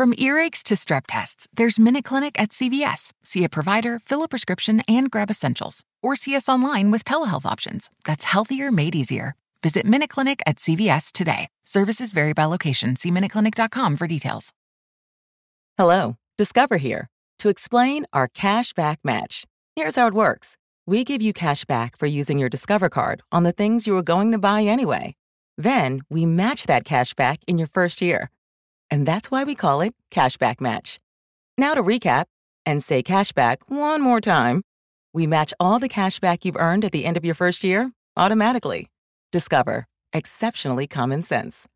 From earaches to strep tests, there's Minute Clinic at CVS. See a provider, fill a prescription, and grab essentials. Or see us online with telehealth options. That's healthier made easier. Visit Minute Clinic at CVS today. Services vary by location. See MinuteClinic.com for details. Hello, Discover here to explain our cash back match. Here's how it works we give you cash back for using your Discover card on the things you were going to buy anyway. Then we match that cash back in your first year. And that's why we call it Cashback Match. Now to recap and say cashback one more time. We match all the cashback you've earned at the end of your first year automatically. Discover. Exceptionally common sense.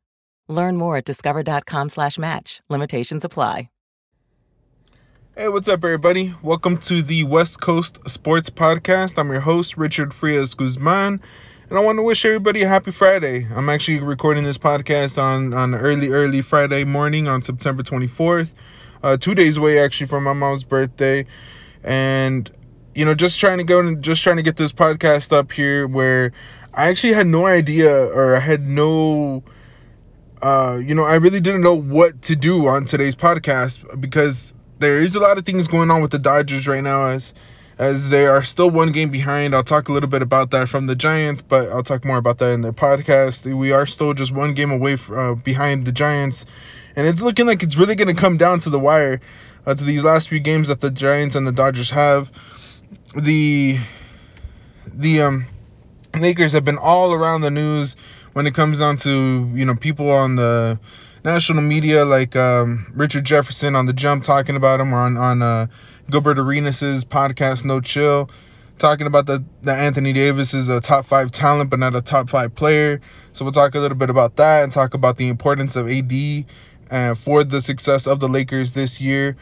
Learn more at discover.com slash match. Limitations apply. Hey, what's up, everybody? Welcome to the West Coast Sports Podcast. I'm your host, Richard Frias Guzman, and I want to wish everybody a happy Friday. I'm actually recording this podcast on on early, early Friday morning on September 24th, uh, two days away actually from my mom's birthday, and you know, just trying to go and just trying to get this podcast up here where I actually had no idea or I had no uh, you know, I really didn't know what to do on today's podcast because there is a lot of things going on with the Dodgers right now as as they are still one game behind. I'll talk a little bit about that from the Giants, but I'll talk more about that in the podcast. We are still just one game away uh, behind the Giants, and it's looking like it's really going to come down to the wire uh, to these last few games that the Giants and the Dodgers have. The the um Lakers have been all around the news when it comes down to you know people on the national media like um, Richard Jefferson on the Jump talking about him, or on on uh, Gilbert Arenas' podcast No Chill talking about the that Anthony Davis is a top five talent but not a top five player. So we'll talk a little bit about that and talk about the importance of AD and for the success of the Lakers this year.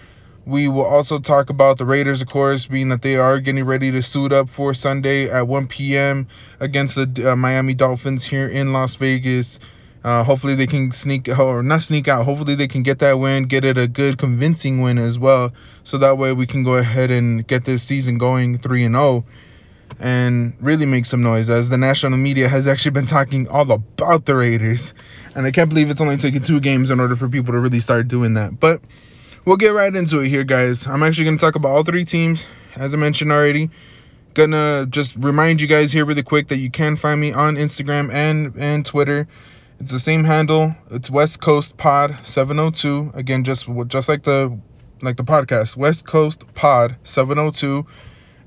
We will also talk about the Raiders, of course, being that they are getting ready to suit up for Sunday at 1 p.m. against the uh, Miami Dolphins here in Las Vegas. Uh, hopefully they can sneak or not sneak out. Hopefully they can get that win, get it a good convincing win as well, so that way we can go ahead and get this season going 3 and 0 and really make some noise as the national media has actually been talking all about the Raiders. And I can't believe it's only taken two games in order for people to really start doing that. But we'll get right into it here, guys. I'm actually going to talk about all three teams, as I mentioned already. Gonna just remind you guys here really quick that you can find me on Instagram and and Twitter. It's the same handle. It's West Coast Pod 702. Again, just just like the like the podcast, West Coast Pod 702.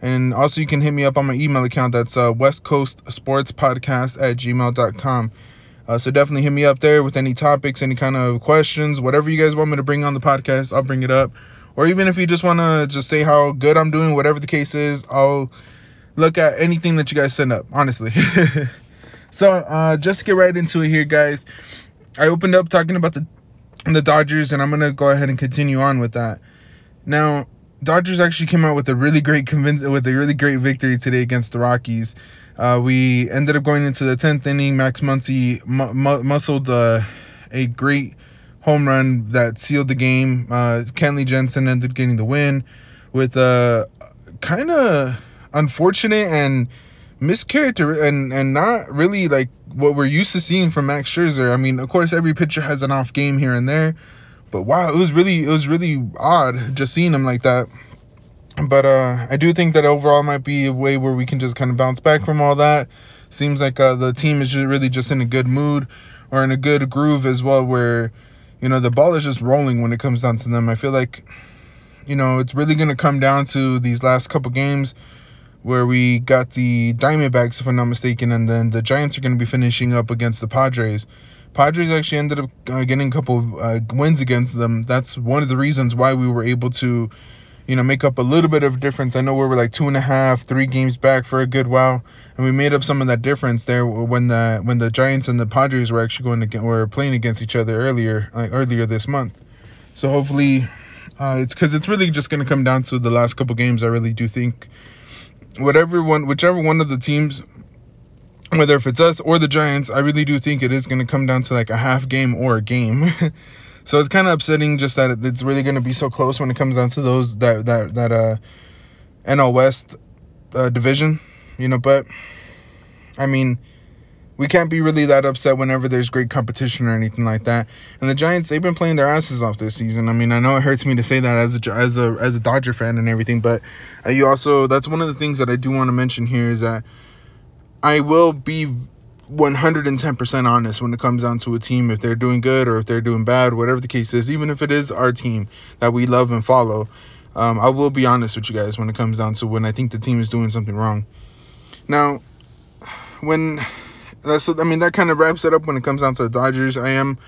And also you can hit me up on my email account. That's uh, West Coast Sports Podcast at gmail.com. Uh, so definitely hit me up there with any topics, any kind of questions, whatever you guys want me to bring on the podcast, I'll bring it up. Or even if you just want to just say how good I'm doing, whatever the case is, I'll look at anything that you guys send up, honestly. so uh, just to get right into it here, guys, I opened up talking about the the Dodgers, and I'm gonna go ahead and continue on with that. Now, Dodgers actually came out with a really great convince with a really great victory today against the Rockies. Uh, we ended up going into the 10th inning. Max Muncy mu- mu- muscled uh, a great home run that sealed the game. Uh, Kenley Jansen ended up getting the win with a kind of unfortunate and mischaracter and and not really like what we're used to seeing from Max Scherzer. I mean, of course, every pitcher has an off game here and there, but wow, it was really it was really odd just seeing him like that. But uh, I do think that overall might be a way where we can just kind of bounce back from all that. Seems like uh, the team is really just in a good mood or in a good groove as well, where you know the ball is just rolling when it comes down to them. I feel like you know it's really gonna come down to these last couple games where we got the Diamondbacks, if I'm not mistaken, and then the Giants are going to be finishing up against the Padres. Padres actually ended up uh, getting a couple of uh, wins against them. That's one of the reasons why we were able to, you know, make up a little bit of difference. I know we were like two and a half, three games back for a good while, and we made up some of that difference there when the when the Giants and the Padres were actually going to were playing against each other earlier like earlier this month. So hopefully, uh, it's because it's really just going to come down to the last couple games. I really do think whatever one, whichever one of the teams, whether if it's us or the Giants, I really do think it is going to come down to like a half game or a game. so it's kind of upsetting just that it's really going to be so close when it comes down to those that that that uh NL West uh, division, you know. But I mean, we can't be really that upset whenever there's great competition or anything like that. And the Giants, they've been playing their asses off this season. I mean, I know it hurts me to say that as a as a as a Dodger fan and everything, but uh, you also that's one of the things that I do want to mention here is that I will be 110% honest when it comes down to a team if they're doing good or if they're doing bad, whatever the case is, even if it is our team that we love and follow. Um, I will be honest with you guys when it comes down to when I think the team is doing something wrong. Now, when that's I mean that kind of wraps it up when it comes down to the Dodgers. I am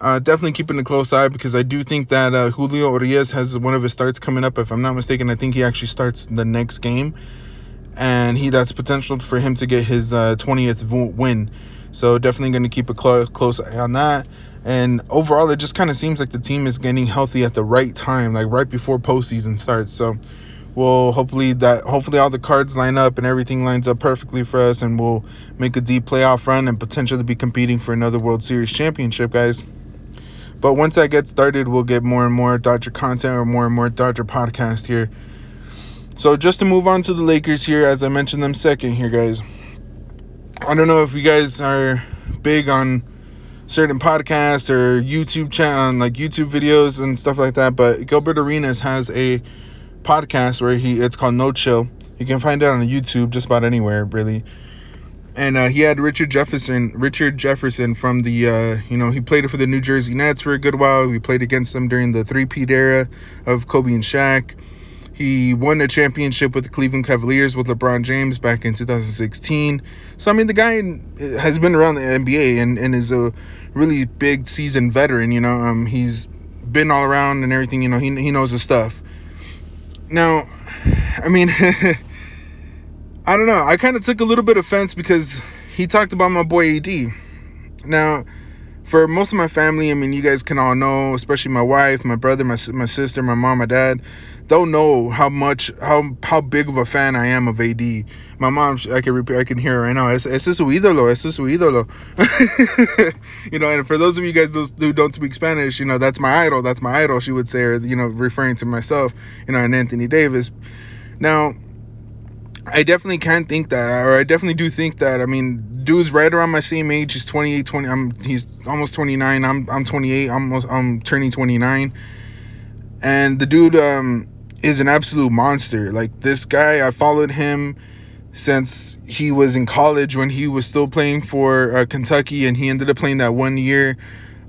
uh, definitely keeping a close eye because I do think that uh, Julio Urias has one of his starts coming up. If I'm not mistaken, I think he actually starts the next game, and he that's potential for him to get his uh, 20th win. So definitely going to keep a cl- close eye on that. And overall, it just kind of seems like the team is getting healthy at the right time, like right before postseason starts. So we'll hopefully that hopefully all the cards line up and everything lines up perfectly for us, and we'll make a deep playoff run and potentially be competing for another World Series championship, guys. But once I get started, we'll get more and more Dodger content or more and more Dodger podcast here. So just to move on to the Lakers here, as I mentioned them second here, guys. I don't know if you guys are big on certain podcasts or YouTube channel, like YouTube videos and stuff like that, but Gilbert Arenas has a podcast where he it's called No Chill. You can find it on YouTube just about anywhere, really. And uh, he had Richard Jefferson, Richard Jefferson from the, uh, you know, he played for the New Jersey Nets for a good while. We played against them during the three-peat era of Kobe and Shaq. He won a championship with the Cleveland Cavaliers with LeBron James back in 2016. So I mean, the guy has been around the NBA and, and is a really big seasoned veteran. You know, um, he's been all around and everything. You know, he he knows his stuff. Now, I mean, I don't know. I kind of took a little bit of offense because he talked about my boy AD. Now, for most of my family, I mean, you guys can all know, especially my wife, my brother, my my sister, my mom, my dad, don't know how much how how big of a fan I am of AD. My mom, I can I can hear right now. Es, es su ídolo, es su ídolo. you know, and for those of you guys who don't speak Spanish, you know, that's my idol. That's my idol. She would say, or you know, referring to myself, you know, and Anthony Davis. Now, I definitely can think that, or I definitely do think that. I mean, dude's right around my same age. He's 28, 20. I'm he's almost 29. I'm I'm 28. I'm almost I'm turning 29. And the dude um is an absolute monster. Like this guy, I followed him since he was in college when he was still playing for uh, Kentucky, and he ended up playing that one year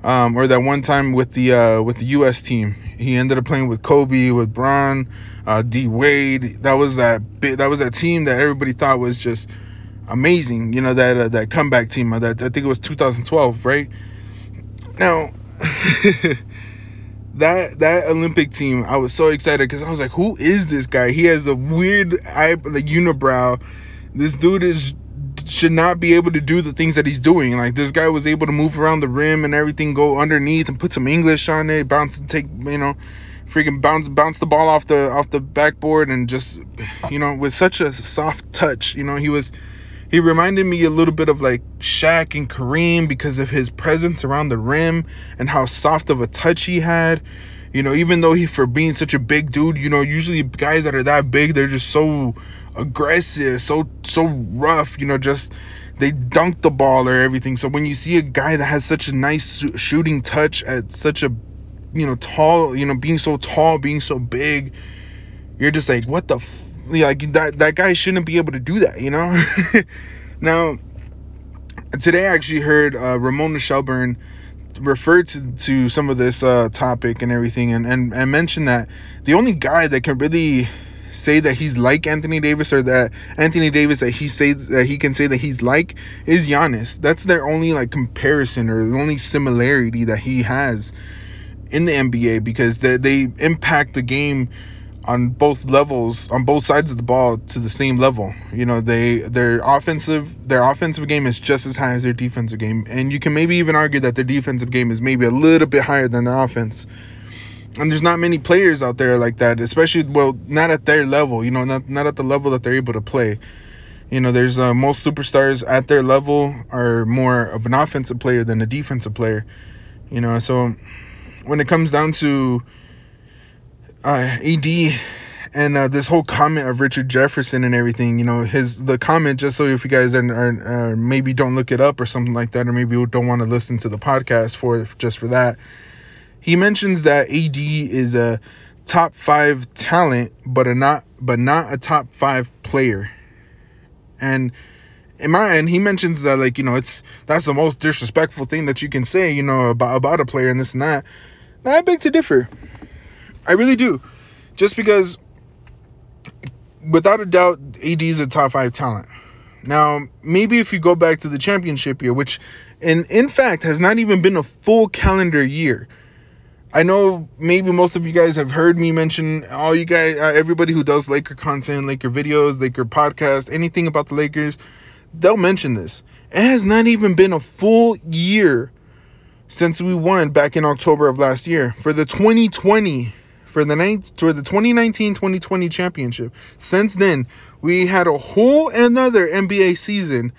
um, or that one time with the uh, with the U.S. team. He ended up playing with Kobe, with Bron, uh, D Wade. That was that big, that was that team that everybody thought was just amazing. You know that uh, that comeback team. Uh, that I think it was 2012, right? Now. that that Olympic team, I was so excited because I was like, who is this guy? He has a weird eye, like unibrow. This dude is should not be able to do the things that he's doing. Like this guy was able to move around the rim and everything, go underneath and put some English on it, bounce and take, you know, freaking bounce bounce the ball off the off the backboard and just, you know, with such a soft touch. You know, he was he reminded me a little bit of like Shaq and Kareem because of his presence around the rim and how soft of a touch he had. You know, even though he for being such a big dude, you know, usually guys that are that big, they're just so aggressive, so so rough, you know, just they dunk the ball or everything. So when you see a guy that has such a nice shooting touch at such a you know tall, you know, being so tall, being so big, you're just like, what the f- like that that guy shouldn't be able to do that, you know. now, today I actually heard uh, Ramona Shelburne refer to, to some of this uh, topic and everything, and, and and mention that the only guy that can really say that he's like Anthony Davis or that Anthony Davis that he says that he can say that he's like is Giannis. That's their only like comparison or the only similarity that he has in the NBA because they, they impact the game on both levels, on both sides of the ball to the same level. You know, they their offensive their offensive game is just as high as their defensive game, and you can maybe even argue that their defensive game is maybe a little bit higher than their offense. And there's not many players out there like that, especially well, not at their level. You know, not not at the level that they're able to play. You know, there's uh, most superstars at their level are more of an offensive player than a defensive player. You know, so when it comes down to uh, AD and uh, this whole comment of Richard Jefferson and everything, you know, his the comment just so if you guys are, are uh, maybe don't look it up or something like that, or maybe don't want to listen to the podcast for just for that. He mentions that AD is a top five talent, but a not but not a top five player, and in my end, he mentions that like you know it's that's the most disrespectful thing that you can say, you know, about about a player and this and that. Now, I beg to differ. I really do, just because without a doubt, AD is a top five talent. Now, maybe if you go back to the championship year, which in in fact has not even been a full calendar year. I know maybe most of you guys have heard me mention all you guys, uh, everybody who does Laker content, Laker videos, Laker podcast, anything about the Lakers, they'll mention this. It has not even been a full year since we won back in October of last year for the 2020 for the ninth the 2019-2020 championship. Since then, we had a whole another NBA season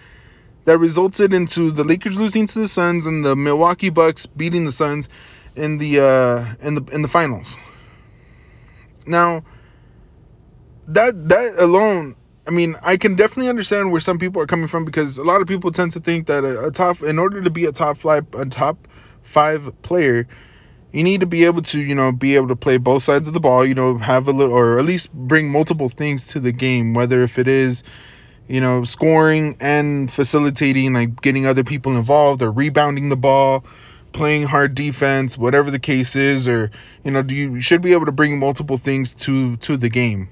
that resulted into the Lakers losing to the Suns and the Milwaukee Bucks beating the Suns in the uh in the in the finals. Now that that alone I mean, I can definitely understand where some people are coming from because a lot of people tend to think that a, a top, in order to be a top a top five player, you need to be able to, you know, be able to play both sides of the ball, you know, have a little, or at least bring multiple things to the game, whether if it is, you know, scoring and facilitating, like getting other people involved or rebounding the ball, playing hard defense, whatever the case is, or, you know, do you should be able to bring multiple things to to the game.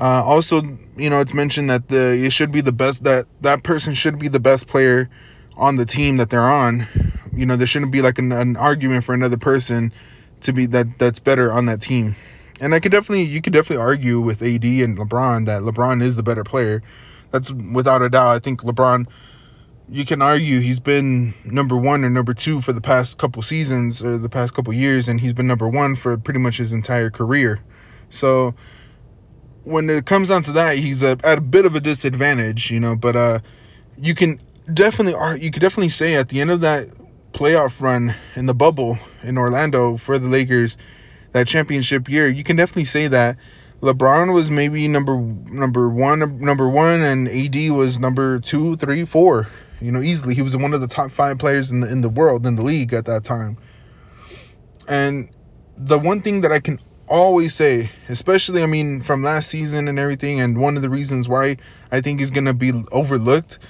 Uh, also, you know, it's mentioned that the it should be the best that that person should be the best player on the team that they're on. You know, there shouldn't be like an, an argument for another person to be that that's better on that team. And I could definitely you could definitely argue with AD and LeBron that LeBron is the better player. That's without a doubt. I think LeBron you can argue he's been number one or number two for the past couple seasons or the past couple years, and he's been number one for pretty much his entire career. So when it comes down to that, he's a, at a bit of a disadvantage, you know. But uh, you can definitely you could definitely say at the end of that playoff run in the bubble in Orlando for the Lakers, that championship year, you can definitely say that LeBron was maybe number number one number one and AD was number two, three, four. You know, easily he was one of the top five players in the in the world in the league at that time. And the one thing that I can always say, especially I mean from last season and everything, and one of the reasons why I think he's gonna be overlooked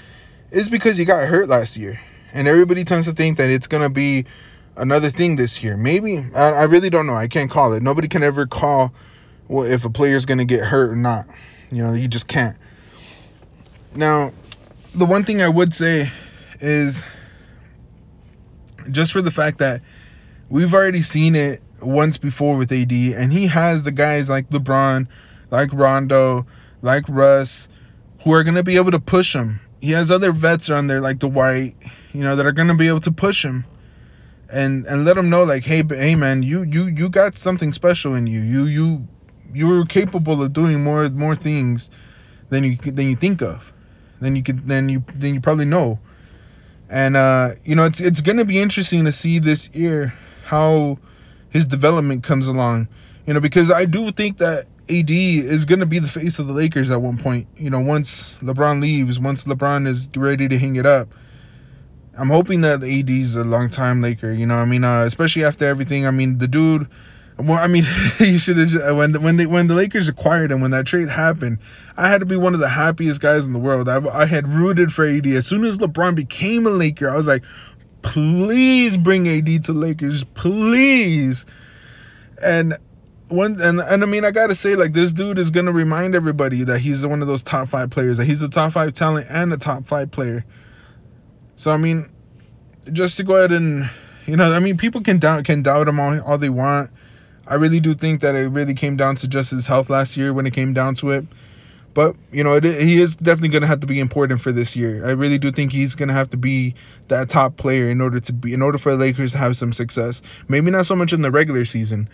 is because he got hurt last year, and everybody tends to think that it's gonna be another thing this year. Maybe I, I really don't know. I can't call it. Nobody can ever call well, if a player's gonna get hurt or not. You know, you just can't. Now, the one thing I would say is just for the fact that we've already seen it once before with AD, and he has the guys like LeBron, like Rondo, like Russ, who are gonna be able to push him. He has other vets around there like Dwight, you know, that are gonna be able to push him, and and let him know like, hey, hey man, you you you got something special in you. You you you're capable of doing more more things than you than you think of. Then you could then you then you probably know. And uh, you know, it's it's gonna be interesting to see this year how his development comes along. You know, because I do think that AD is going to be the face of the Lakers at one point. You know, once LeBron leaves, once LeBron is ready to hang it up. I'm hoping that AD is a long time Laker. You know, I mean, uh, especially after everything. I mean, the dude. Well, I mean, you should have when the, when they when the Lakers acquired him when that trade happened. I had to be one of the happiest guys in the world. I, I had rooted for AD as soon as LeBron became a Laker. I was like, please bring AD to Lakers, please. And one and and I mean I gotta say like this dude is gonna remind everybody that he's one of those top five players, that he's a top five talent and a top five player. So I mean, just to go ahead and you know, I mean people can doubt can doubt him all, all they want. I really do think that it really came down to just his health last year when it came down to it. But you know, it, he is definitely to have to be important for this year. I really do think he's to have to be that top player in order to be in order for the Lakers to have some success. Maybe not so much in the regular season,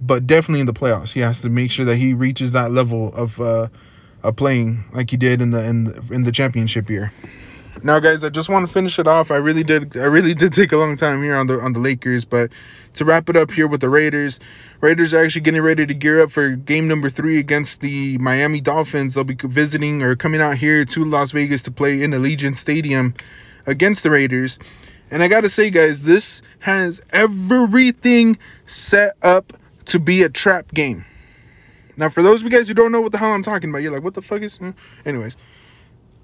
but definitely in the playoffs. He has to make sure that he reaches that level of uh, of playing like he did in the in the, in the championship year. Now, guys, I just want to finish it off. I really did. I really did take a long time here on the on the Lakers, but to wrap it up here with the Raiders, Raiders are actually getting ready to gear up for game number three against the Miami Dolphins. They'll be visiting or coming out here to Las Vegas to play in Allegiant Stadium against the Raiders. And I gotta say, guys, this has everything set up to be a trap game. Now, for those of you guys who don't know what the hell I'm talking about, you're like, what the fuck is? Hmm? Anyways,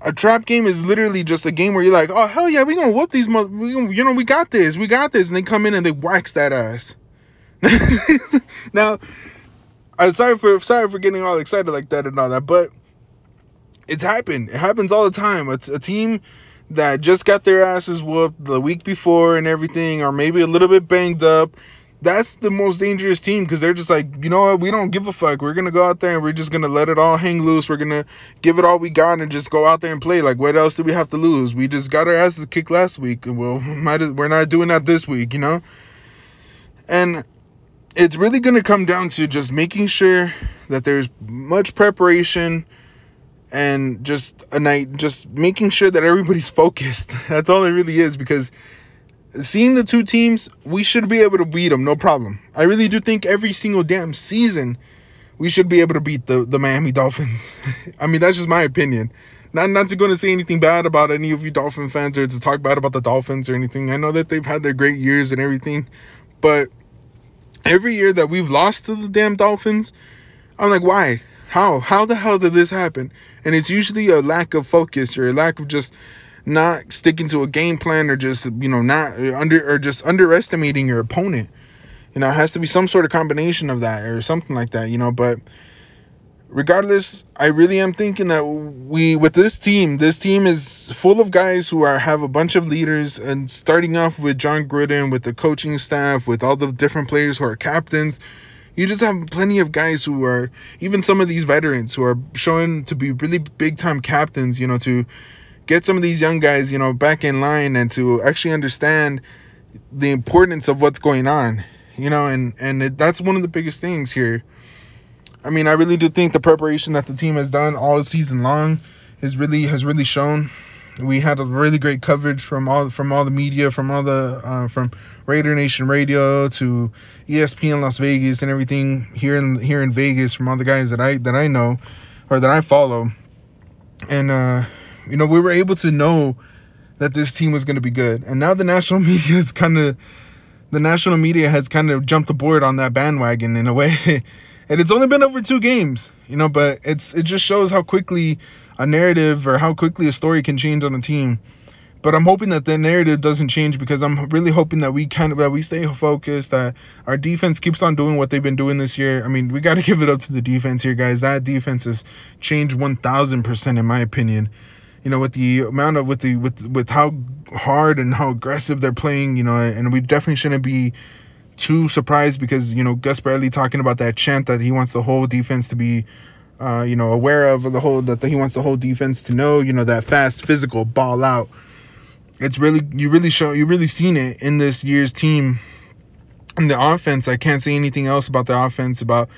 a trap game is literally just a game where you're like, oh hell yeah, we gonna whoop these mother, you know, we got this, we got this, and they come in and they wax that ass. now, I'm sorry for sorry for getting all excited like that and all that, but it's happened. It happens all the time. It's a team that just got their asses whooped the week before and everything, or maybe a little bit banged up that's the most dangerous team because they're just like, you know what, we don't give a fuck. We're gonna go out there and we're just gonna let it all hang loose. We're gonna give it all we got and just go out there and play. Like, what else do we have to lose? We just got our asses kicked last week. Well, might we're not doing that this week, you know. And it's really gonna come down to just making sure that there's much preparation and just a night, just making sure that everybody's focused. That's all it really is because seeing the two teams, we should be able to beat them, no problem. I really do think every single damn season, we should be able to beat the, the Miami Dolphins. I mean, that's just my opinion. Not not to go to say anything bad about any of you Dolphin fans or to talk bad about the Dolphins or anything. I know that they've had their great years and everything, but every year that we've lost to the damn Dolphins, I'm like, why? How? How the hell did this happen? And it's usually a lack of focus or a lack of just not sticking to a game plan or just you know not under or just underestimating your opponent. You know, it has to be some sort of combination of that or something like that, you know, but regardless, I really am thinking that we with this team, this team is full of guys who are have a bunch of leaders and starting off with Jon Gruden, with the coaching staff, with all the different players who are captains. You just have plenty of guys who are even some of these veterans who are showing to be really big time captains, you know, to get some of these young guys, you know, back in line and to actually understand the importance of what's going on, you know, and and it, that's one of the biggest things here. I mean, I really do think the preparation that the team has done all season long is really has really shown. We had a really great coverage from all from all the media, from all the uh, from Raider Nation Radio to ESPN Las Vegas and everything here in here in Vegas from all the guys that I that I know or that I follow. And uh you know, we were able to know that this team was going to be good. And now the national media is kind of the national media has kind of jumped aboard on that bandwagon in a way. and it's only been over two games, you know, but it's it just shows how quickly a narrative or how quickly a story can change on a team. But I'm hoping that the narrative doesn't change because I'm really hoping that we kind of that we stay focused, that our defense keeps on doing what they've been doing this year. I mean, we got to give it up to the defense here, guys. That defense has changed 1,000% in my opinion you know, with the amount of with the with with how hard and how aggressive they're playing, you know, and we definitely shouldn't be too surprised because you know Gus Bradley talking about that chant that he wants the whole defense to be, uh, you know, aware of the whole that he wants the whole defense to know, you know, that fast, physical, ball out. It's really you really show you really seen it in this year's team. In the offense, I can't say anything else about the offense about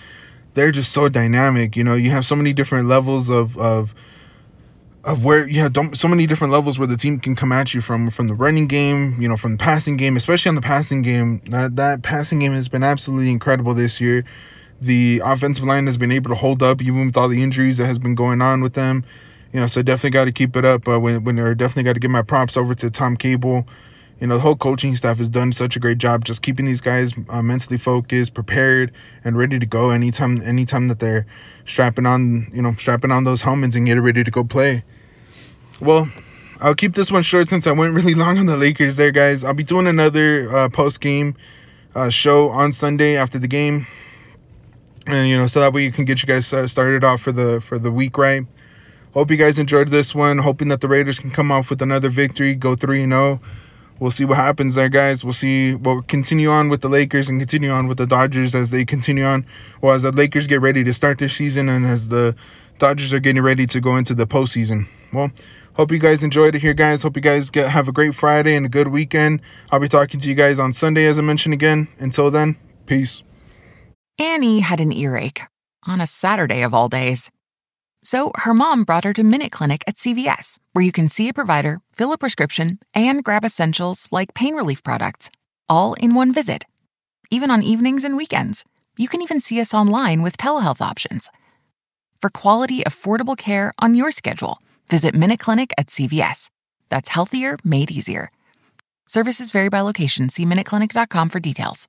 they're just so dynamic. You know, you have so many different levels of of of where you have so many different levels where the team can come at you from from the running game, you know, from the passing game, especially on the passing game. That that passing game has been absolutely incredible this year. The offensive line has been able to hold up even with all the injuries that has been going on with them. You know, so definitely got to keep it up. Uh, when when they're definitely got to give my props over to Tom Cable you know the whole coaching staff has done such a great job just keeping these guys uh, mentally focused prepared and ready to go anytime anytime that they're strapping on you know strapping on those helmets and getting ready to go play. Well i'll keep this one short since i went really long on the lakers there guys. I'll be doing another uh, post game uh, show on sunday after the game. And you know so that way you can get you guys uh, started off for the for the week right? Hope you guys enjoyed this one. Hoping that the raiders can come off with another victory go 3 and 0 We'll see what happens there, guys. We'll see. We'll continue on with the Lakers and continue on with the Dodgers as they continue on. Well, as the Lakers get ready to start their season and as the Dodgers are getting ready to go into the postseason. Well, Hope you guys enjoyed it here, guys. Hope you guys get have a great Friday and a good weekend. I'll be talking to you guys on Sunday, as I mentioned again. Until then, peace. Annie had an earache on a Saturday of all days. So her mom brought her to Minute Clinic at CVS, where you can see a provider, fill a prescription, and grab essentials like pain relief products, all in one visit. Even on evenings and weekends. You can even see us online with telehealth options. For quality, affordable care on your schedule, visit Minute Clinic at CVS. That's healthier made easier. Services vary by location. See MinuteClinic.com for details.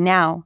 now.